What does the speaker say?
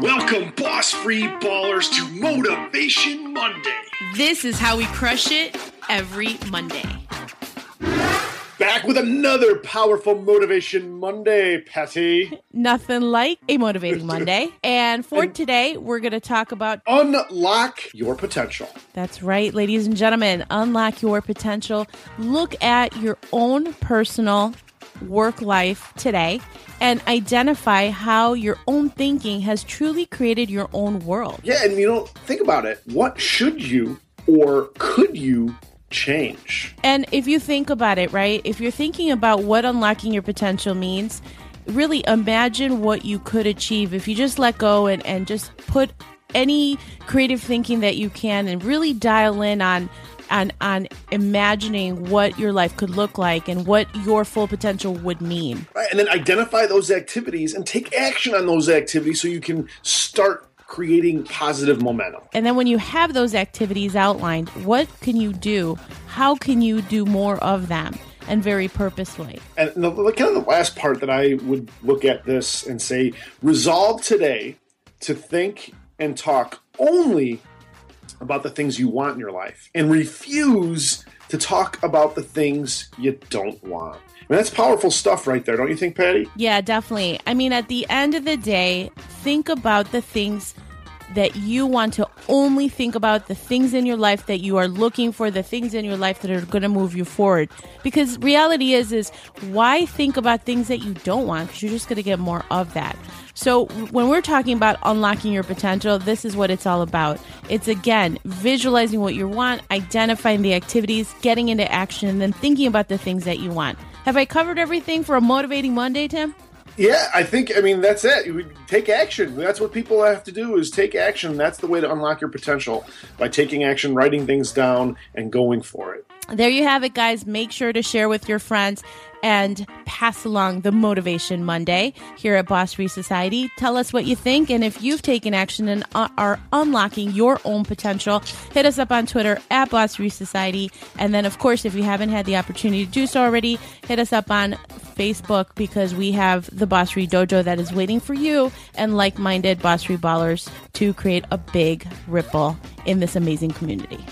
Welcome, boss free ballers, to Motivation Monday. This is how we crush it every Monday. Back with another powerful Motivation Monday, Patty. Nothing like a motivating Monday. And for today, we're going to talk about Unlock your potential. That's right, ladies and gentlemen. Unlock your potential. Look at your own personal work life today and identify how your own thinking has truly created your own world. Yeah, and you know, think about it. What should you or could you change? And if you think about it, right, if you're thinking about what unlocking your potential means, really imagine what you could achieve if you just let go and, and just put any creative thinking that you can and really dial in on on on imagining what your life could look like and what your full potential would mean. Right, and then identify those activities and take action on those activities so you can start creating positive momentum. And then when you have those activities outlined, what can you do? How can you do more of them? And very purposefully. And the, kind of the last part that I would look at this and say, resolve today to think and talk only about the things you want in your life and refuse to talk about the things you don't want. I mean, that's powerful stuff right there, don't you think, Patty? Yeah, definitely. I mean, at the end of the day, think about the things that you want to only think about the things in your life that you are looking for the things in your life that are going to move you forward because reality is is why think about things that you don't want because you're just going to get more of that so when we're talking about unlocking your potential, this is what it's all about. It's again visualizing what you want, identifying the activities, getting into action, and then thinking about the things that you want. Have I covered everything for a motivating Monday, Tim? Yeah, I think I mean that's it. take action. That's what people have to do is take action. That's the way to unlock your potential by taking action, writing things down, and going for it. There you have it, guys. Make sure to share with your friends and pass along the Motivation Monday here at Boss Free Society. Tell us what you think, and if you've taken action and are unlocking your own potential, hit us up on Twitter at Boss Free Society. And then, of course, if you haven't had the opportunity to do so already, hit us up on Facebook because we have the Boss Free Dojo that is waiting for you and like minded Boss Free Ballers to create a big ripple in this amazing community.